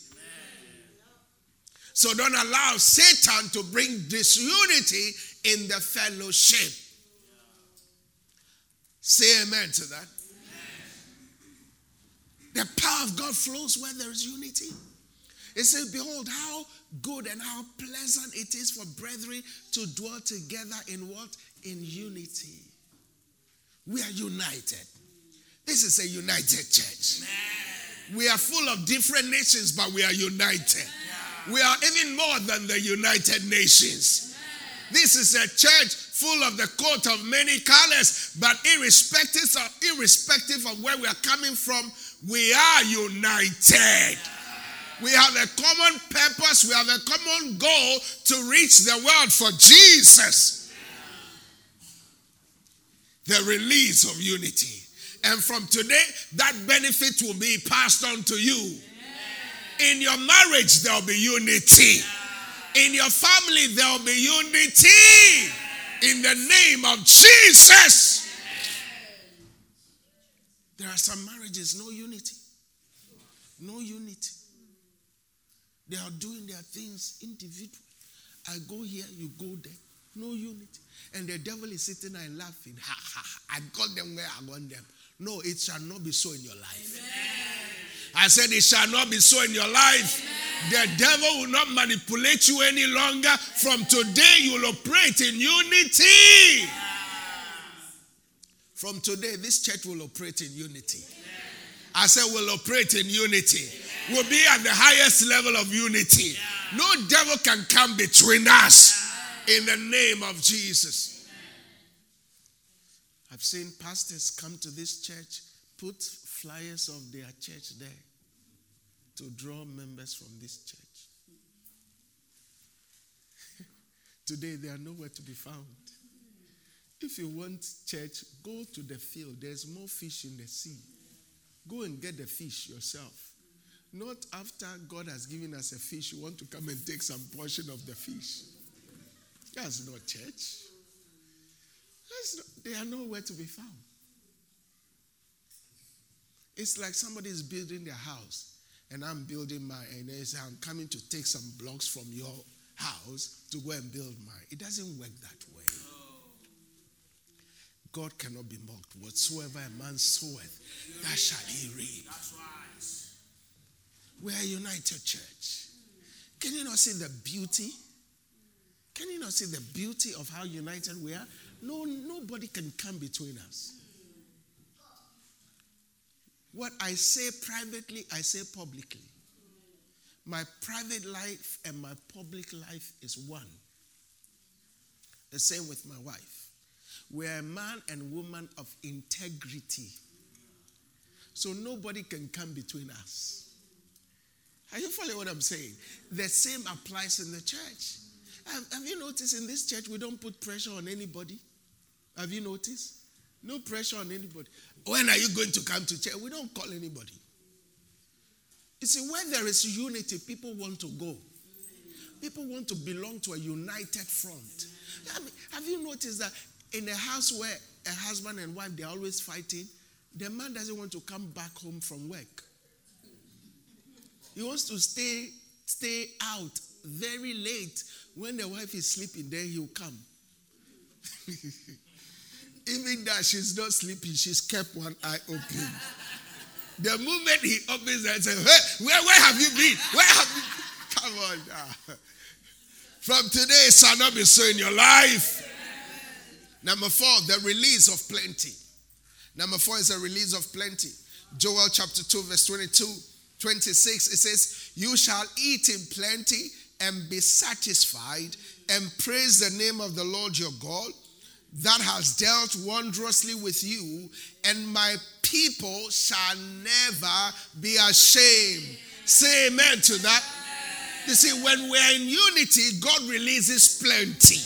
Speaker 2: So don't allow Satan to bring disunity in the fellowship. Say amen to that. The power of God flows where there is unity. It says, Behold, how good and how pleasant it is for brethren to dwell together in what? In unity. We are united. This is a united church. We are full of different nations, but we are united. We are even more than the United Nations. This is a church full of the coat of many colors, but irrespective of, irrespective of where we are coming from, we are united. We have a common purpose, we have a common goal to reach the world for Jesus. The release of unity. And from today, that benefit will be passed on to you. In your marriage, there will be unity. In your family, there will be unity. In the name of Jesus. There are some marriages, no unity. No unity. They are doing their things individually. I go here, you go there. No unity. And the devil is sitting there laughing. Ha ha. I got them where I want them. No, it shall not be so in your life. Amen. I said it shall not be so in your life. Amen. The devil will not manipulate you any longer. From today, you will operate in unity. From today, this church will operate in unity. I said, we'll operate in unity. We'll be at the highest level of unity. No devil can come between us in the name of Jesus. I've seen pastors come to this church, put flyers of their church there to draw members from this church. Today, they are nowhere to be found. If you want church, go to the field. There's more fish in the sea. Go and get the fish yourself. Not after God has given us a fish, you want to come and take some portion of the fish. That's not church. Not, they are nowhere to be found. It's like somebody is building their house and I'm building mine, and they say, I'm coming to take some blocks from your house to go and build mine. It doesn't work that way. God cannot be mocked. Whatsoever a man soweth, that shall he reap. We are united church. Can you not see the beauty? Can you not see the beauty of how united we are? No, nobody can come between us. What I say privately, I say publicly. my private life and my public life is one. The same with my wife. We're a man and woman of integrity. So nobody can come between us. Are you following what I'm saying? The same applies in the church. Have, have, you noticed in this church we don't put pressure on anybody? Have you noticed? No pressure on anybody. When are you going to come to church? We don't call anybody. You see, where there is unity, people want to go. People want to belong to a united front. I mean, have you noticed that in a house where a husband and wife they're always fighting, the man doesn't want to come back home from work. He wants to stay stay out very late. When the wife is sleeping, then he'll come. Even that she's not sleeping, she's kept one eye open. the moment he opens and says, hey, where, where have you been? Where have you Come on now. From today, it shall not be so in your life. Number four, the release of plenty. Number four is a release of plenty. Joel chapter 2, verse 22, 26, it says, You shall eat in plenty and be satisfied and praise the name of the Lord your God that has dealt wondrously with you, and my people shall never be ashamed. Say amen to that. You see, when we're in unity, God releases plenty.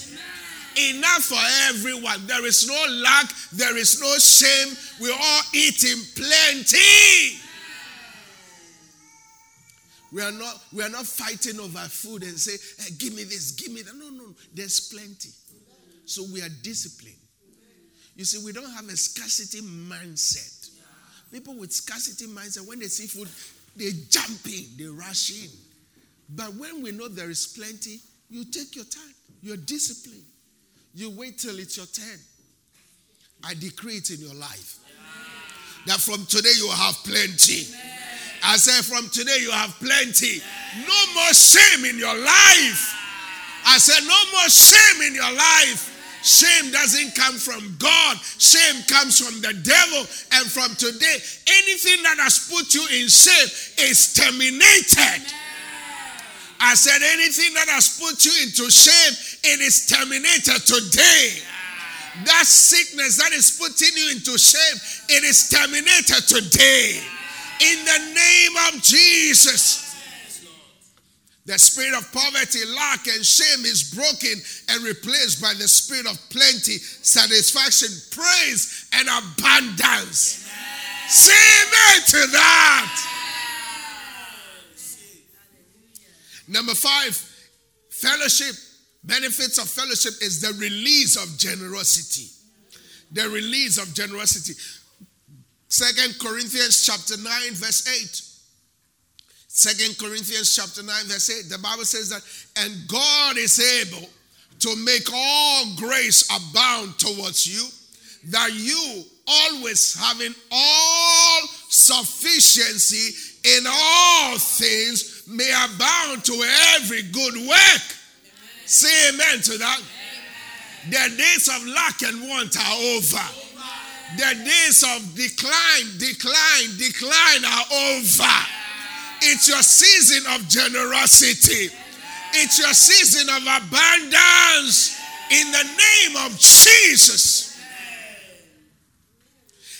Speaker 2: Enough for everyone. There is no lack, there is no shame. We all eat in plenty. We are not we are not fighting over food and say, hey, give me this, give me that. No, no. There's plenty. So we are disciplined. You see, we don't have a scarcity mindset. People with scarcity mindset, when they see food, they jump in, they rush in. But when we know there is plenty, you take your time. You're disciplined. You wait till it's your turn. I decree it in your life. That from today you have plenty. I said, from today you have plenty. No more shame in your life. I said, no more shame in your life. Shame doesn't come from God. Shame comes from the devil. And from today, anything that has put you in shame is terminated. I said, anything that has put you into shame, it is terminated today. That sickness that is putting you into shame, it is terminated today. In the name of Jesus. The spirit of poverty, lack, and shame is broken and replaced by the spirit of plenty, satisfaction, praise, and abundance. Say amen to that. Number five, fellowship. Benefits of fellowship is the release of generosity. The release of generosity. Second Corinthians chapter 9, verse 8. Second Corinthians chapter 9, verse 8, the Bible says that, and God is able to make all grace abound towards you, that you always having all sufficiency in all things may abound to every good work. Amen. Say amen to that. Amen. The days of lack and want are over. The days of decline, decline, decline are over. It's your season of generosity. It's your season of abundance in the name of Jesus.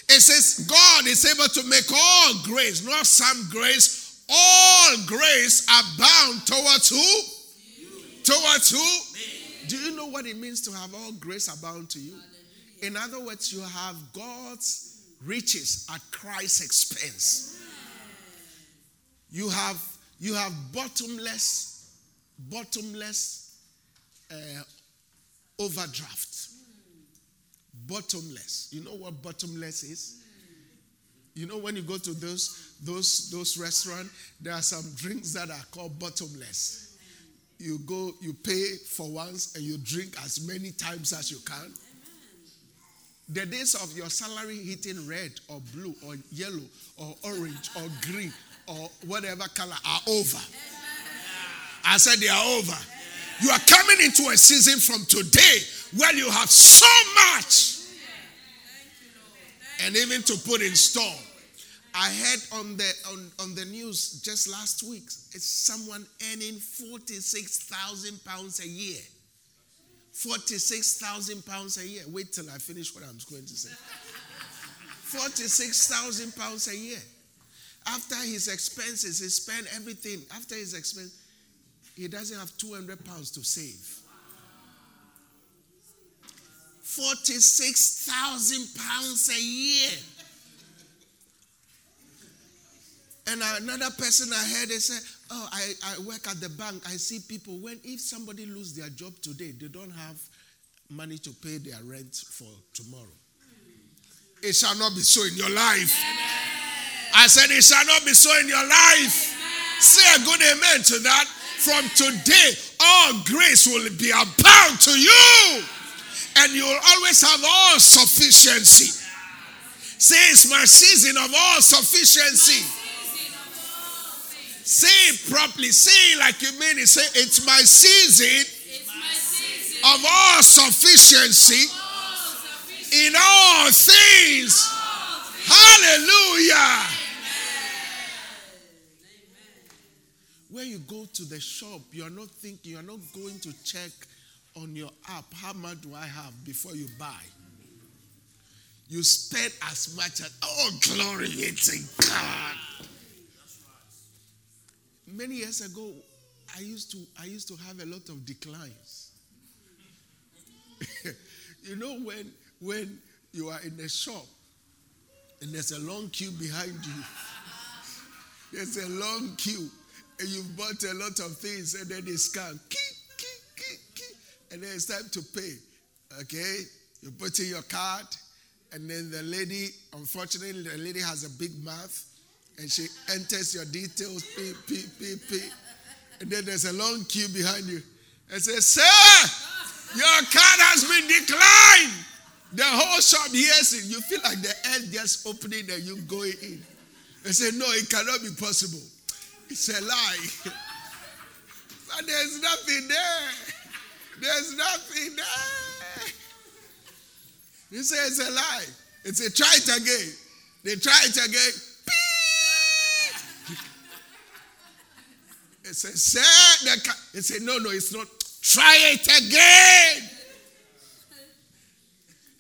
Speaker 2: It says, God is able to make all grace, not some grace, all grace abound towards who? Towards who? Do you know what it means to have all grace abound to you? In other words, you have God's riches at Christ's expense. You have you have bottomless, bottomless uh, overdraft. Bottomless. You know what bottomless is? You know when you go to those those those restaurants, there are some drinks that are called bottomless. You go, you pay for once, and you drink as many times as you can. The days of your salary hitting red or blue or yellow or orange or green or whatever color are over. I said they are over. You are coming into a season from today where you have so much and even to put in store. I heard on the on, on the news just last week, it's someone earning 46,000 pounds a year. 46,000 pounds a year. Wait till I finish what I'm going to say. 46,000 pounds a year. After his expenses, he spent everything. After his expense, he doesn't have 200 pounds to save. 46,000 pounds a year. And another person I heard, they said, Oh, I, I work at the bank. I see people when if somebody lose their job today, they don't have money to pay their rent for tomorrow. It shall not be so in your life. I said, It shall not be so in your life. Say a good amen to that. From today, all grace will be abound to you, and you will always have all sufficiency. Say, It's my season of all sufficiency. Say it properly. Say it like you mean it. Say, It's my season,
Speaker 3: It's my season
Speaker 2: of all sufficiency
Speaker 3: of all sufficiency.
Speaker 2: in all things. Hallelujah. When you go to the shop, you are not thinking, you are not going to check on your app, how much do I have before you buy? You spend as much as, oh, glory be to God. Many years ago, I used to, I used to have a lot of declines. you know, when, when you are in a shop and there's a long queue behind you, there's a long queue, and you've bought a lot of things, and then they scan, and then it's time to pay. Okay? You put in your card, and then the lady, unfortunately, the lady has a big mouth, and she enters your details, beep, beep, beep, beep. And then there's a long queue behind you. And says, Sir, your card has been declined. The whole shop hears it. You feel like the end just opening and you going in. They say, No, it cannot be possible. It's a lie. but there's nothing there. There's nothing there. You say it's a lie. It's a try it again. They try it again. It says, sir, the ca-" they say, no, no, it's not. Try it again.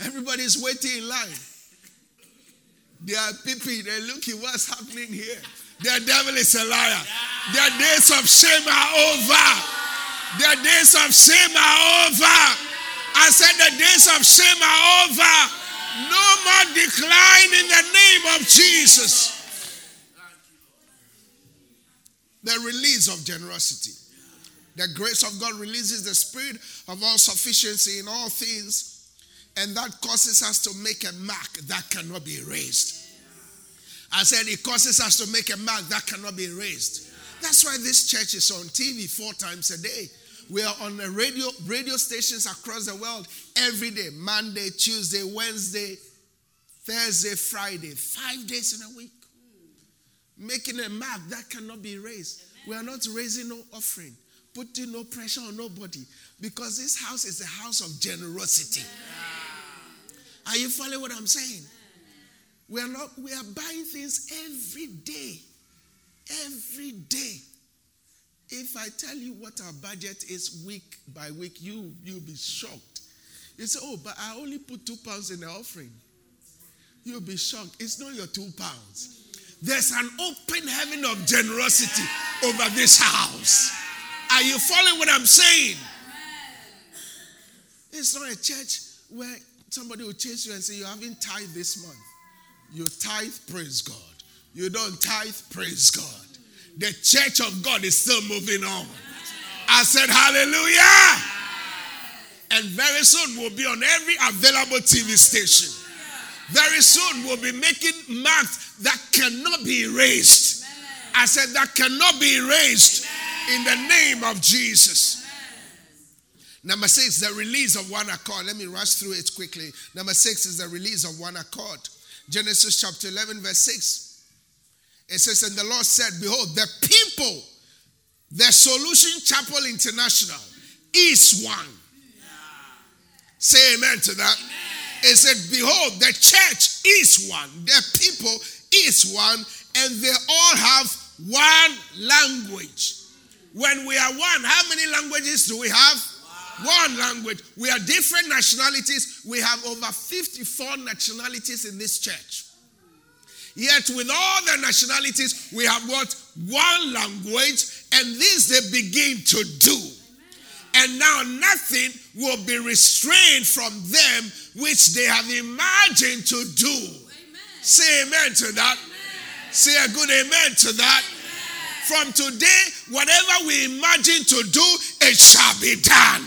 Speaker 2: Everybody's waiting in line. They are peeping, they're looking what's happening here. The devil is a liar. Their days of shame are over. Their days of shame are over. I said the days of shame are over. No more decline in the name of Jesus. The release of generosity. The grace of God releases the spirit of all sufficiency in all things, and that causes us to make a mark that cannot be erased. I said it causes us to make a mark that cannot be erased. That's why this church is on TV four times a day. We are on the radio radio stations across the world every day Monday, Tuesday, Wednesday, Thursday, Friday, five days in a week. Making a mark that cannot be erased. We are not raising no offering, putting no pressure on nobody because this house is a house of generosity. Are you following what I'm saying? We are not, we are buying things every day. Every day. If I tell you what our budget is week by week, you you'll be shocked. You say, Oh, but I only put two pounds in the offering. You'll be shocked. It's not your two pounds. There's an open heaven of generosity over this house. Are you following what I'm saying? It's not a church where somebody will chase you and say, You haven't tithe this month. You tithe, praise God. You don't tithe, praise God. The church of God is still moving on. I said, Hallelujah. And very soon we'll be on every available TV station. Very soon we'll be making marks that cannot be erased. I said, That cannot be erased in the name of Jesus. Number six, the release of one accord. Let me rush through it quickly. Number six is the release of one accord. Genesis chapter 11, verse 6. It says, And the Lord said, Behold, the people, the Solution Chapel International is one. Say amen to that. It said, Behold, the church is one. The people is one, and they all have one language. When we are one, how many languages do we have? One language. We are different nationalities. We have over 54 nationalities in this church. Yet, with all the nationalities, we have what? One language, and this they begin to do. And now nothing will be restrained from them which they have imagined to do. Say amen to that. Say a good amen to that. From today, whatever we imagine to do, it shall be done.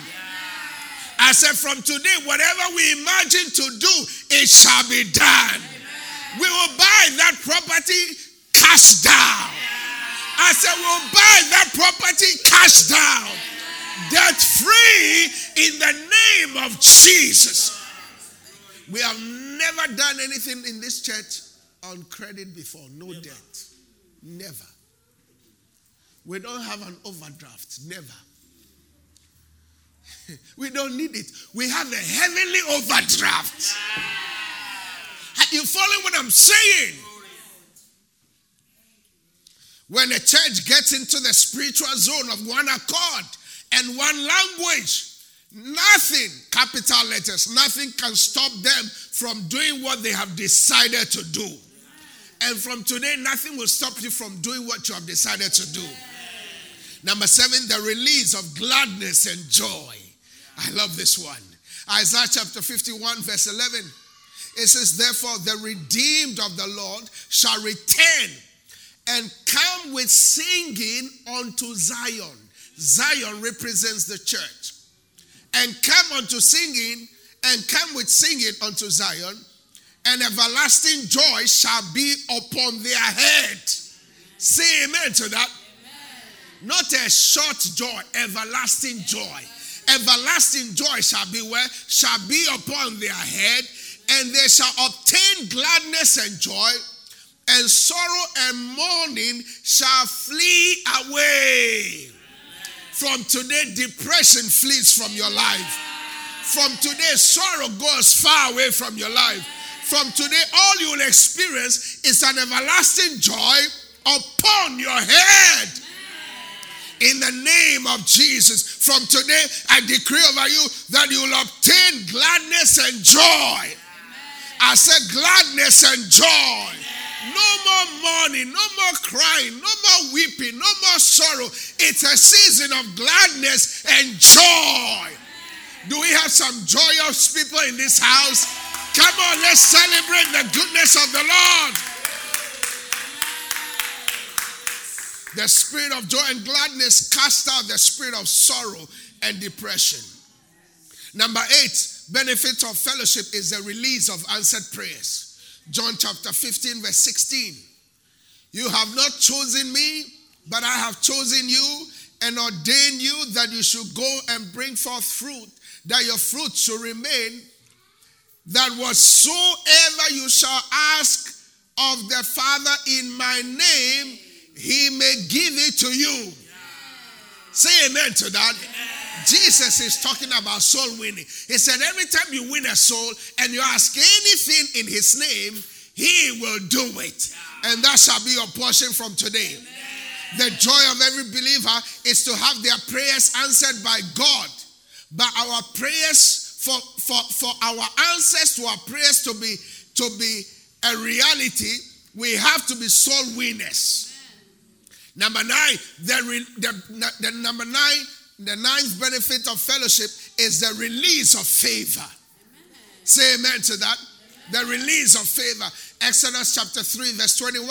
Speaker 2: I said, from today, whatever we imagine to do, it shall be done. We will buy that property cash down. I said, we'll buy that property cash down. Debt free in the name of Jesus. We have never done anything in this church on credit before. No never. debt. Never. We don't have an overdraft. Never. we don't need it. We have a heavenly overdraft. Are you following what I'm saying? When a church gets into the spiritual zone of one accord and one language, nothing, capital letters, nothing can stop them from doing what they have decided to do. And from today, nothing will stop you from doing what you have decided to do. Number seven, the release of gladness and joy. I love this one. Isaiah chapter 51, verse 11. It says, Therefore, the redeemed of the Lord shall return and come with singing unto Zion. Zion represents the church. And come unto singing, and come with singing unto Zion, and everlasting joy shall be upon their head. Say amen to that. Amen. Not a short joy, everlasting joy. Everlasting joy shall be where? Shall be upon their head, and they shall obtain gladness and joy, and sorrow and mourning shall flee away. From today, depression flees from your life. From today, sorrow goes far away from your life. From today, all you will experience is an everlasting joy upon your head. In the name of Jesus, from today, I decree over you that you will obtain gladness and joy. I said gladness and joy. No more mourning, no more crying, no more weeping, no more sorrow. It's a season of gladness and joy. Do we have some joyous people in this house? Come on, let's celebrate the goodness of the Lord. The spirit of joy and gladness cast out the spirit of sorrow and depression. Number eight, benefit of fellowship is the release of answered prayers. John chapter 15, verse 16. You have not chosen me, but I have chosen you and ordained you that you should go and bring forth fruit, that your fruit should remain, that whatsoever you shall ask of the Father in my name, he may give it to you. Say amen to that. Jesus is talking about soul winning. He said, Every time you win a soul and you ask anything in his name, he will do it. And that shall be your portion from today. The joy of every believer is to have their prayers answered by God. But our prayers for, for, for our answers to our prayers to be to be a reality, we have to be soul winners. Number nine, the, the, the number nine the ninth benefit of fellowship is the release of favor. Amen. Say amen to that. Amen. The release of favor. Exodus chapter 3, verse 21.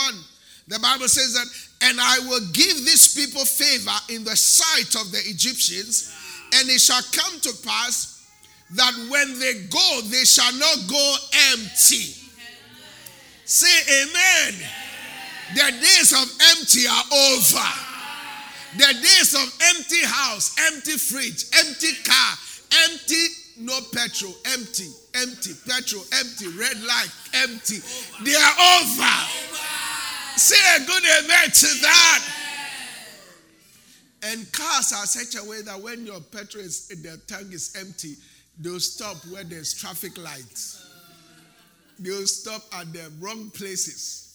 Speaker 2: The Bible says that, and I will give these people favor in the sight of the Egyptians, and it shall come to pass that when they go, they shall not go empty. Say amen. The days of empty are over. The days of empty house, empty fridge, empty car, empty, no petrol, empty, empty, petrol, empty, red light, empty. They are over. Say a good amen to that. And cars are such a way that when your petrol is the tank is empty, they'll stop where there's traffic lights. They'll stop at the wrong places.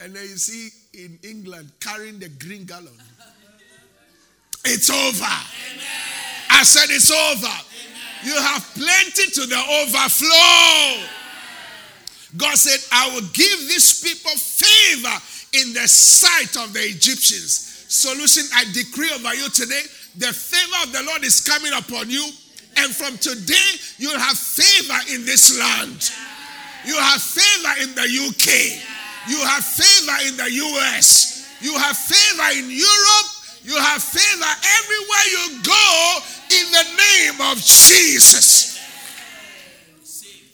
Speaker 2: And then you see in England carrying the green gallon. It's over. I said it's over. You have plenty to the overflow. God said, I will give these people favor in the sight of the Egyptians. Solution, I decree over you today the favor of the Lord is coming upon you. And from today, you'll have favor in this land. You have favor in the UK. You have favor in the US. You have favor in Europe. You have favor everywhere you go in the name of Jesus.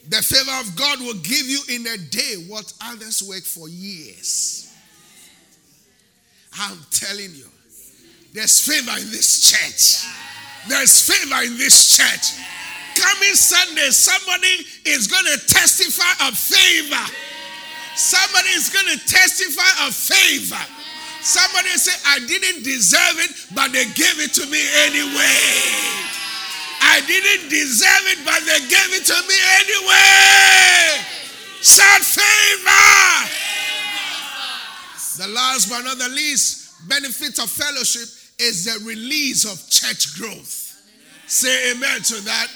Speaker 2: The favor of God will give you in a day what others work for years. I'm telling you, there's favor in this church. There's favor in this church. Coming Sunday, somebody is going to testify of favor. Somebody is going to testify of favor. Somebody say, I didn't deserve it, but they gave it to me anyway. I didn't deserve it, but they gave it to me anyway. Shout favor. The last but not the least benefit of fellowship is the release of church growth. Say amen to that.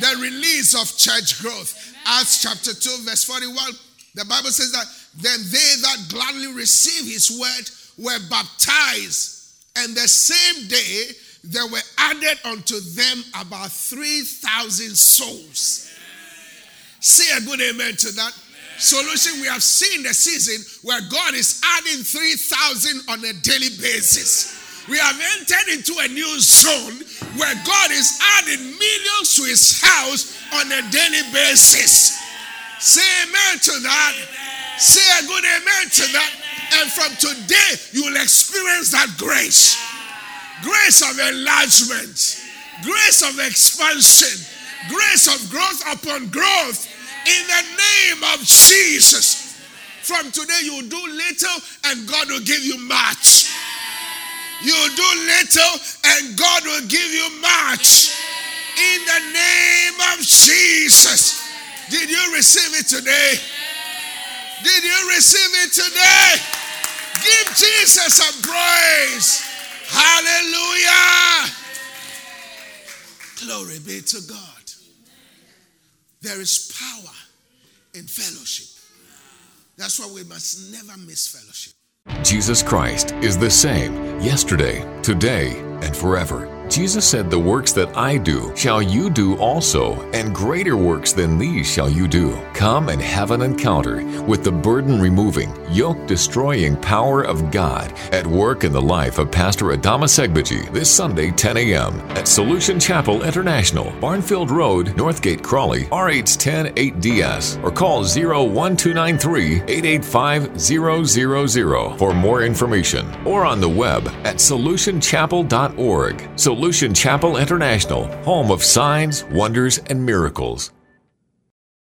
Speaker 2: The release of church growth. Acts chapter 2, verse 41. The Bible says that then they that gladly receive his word were baptized, and the same day there were added unto them about 3,000 souls. Say a good amen to that. Solution, we have seen the season where God is adding 3,000 on a daily basis. We have entered into a new zone where God is adding millions to his house on a daily basis. Say amen to that. Say a good amen to that. And from today, you will experience that grace grace of enlargement, grace of expansion, grace of growth upon growth in the name of Jesus. From today, you do little and God will give you much. You do little and God will give you much. In the name of Jesus. Did you receive it today? Did you receive it today? Give Jesus some praise. Hallelujah. Glory be to God. There is power in fellowship. That's why we must never miss fellowship.
Speaker 1: Jesus Christ is the same yesterday, today, and forever. Jesus said, The works that I do shall you do also, and greater works than these shall you do. Come and have an encounter with the burden removing, yoke destroying power of God at work in the life of Pastor Adama Segbaji this Sunday, 10 a.m. at Solution Chapel International, Barnfield Road, Northgate, Crawley, RH10 8DS, or call 01293 885 000 for more information, or on the web at solutionchapel.org. Solution Chapel International, home of signs, wonders, and miracles.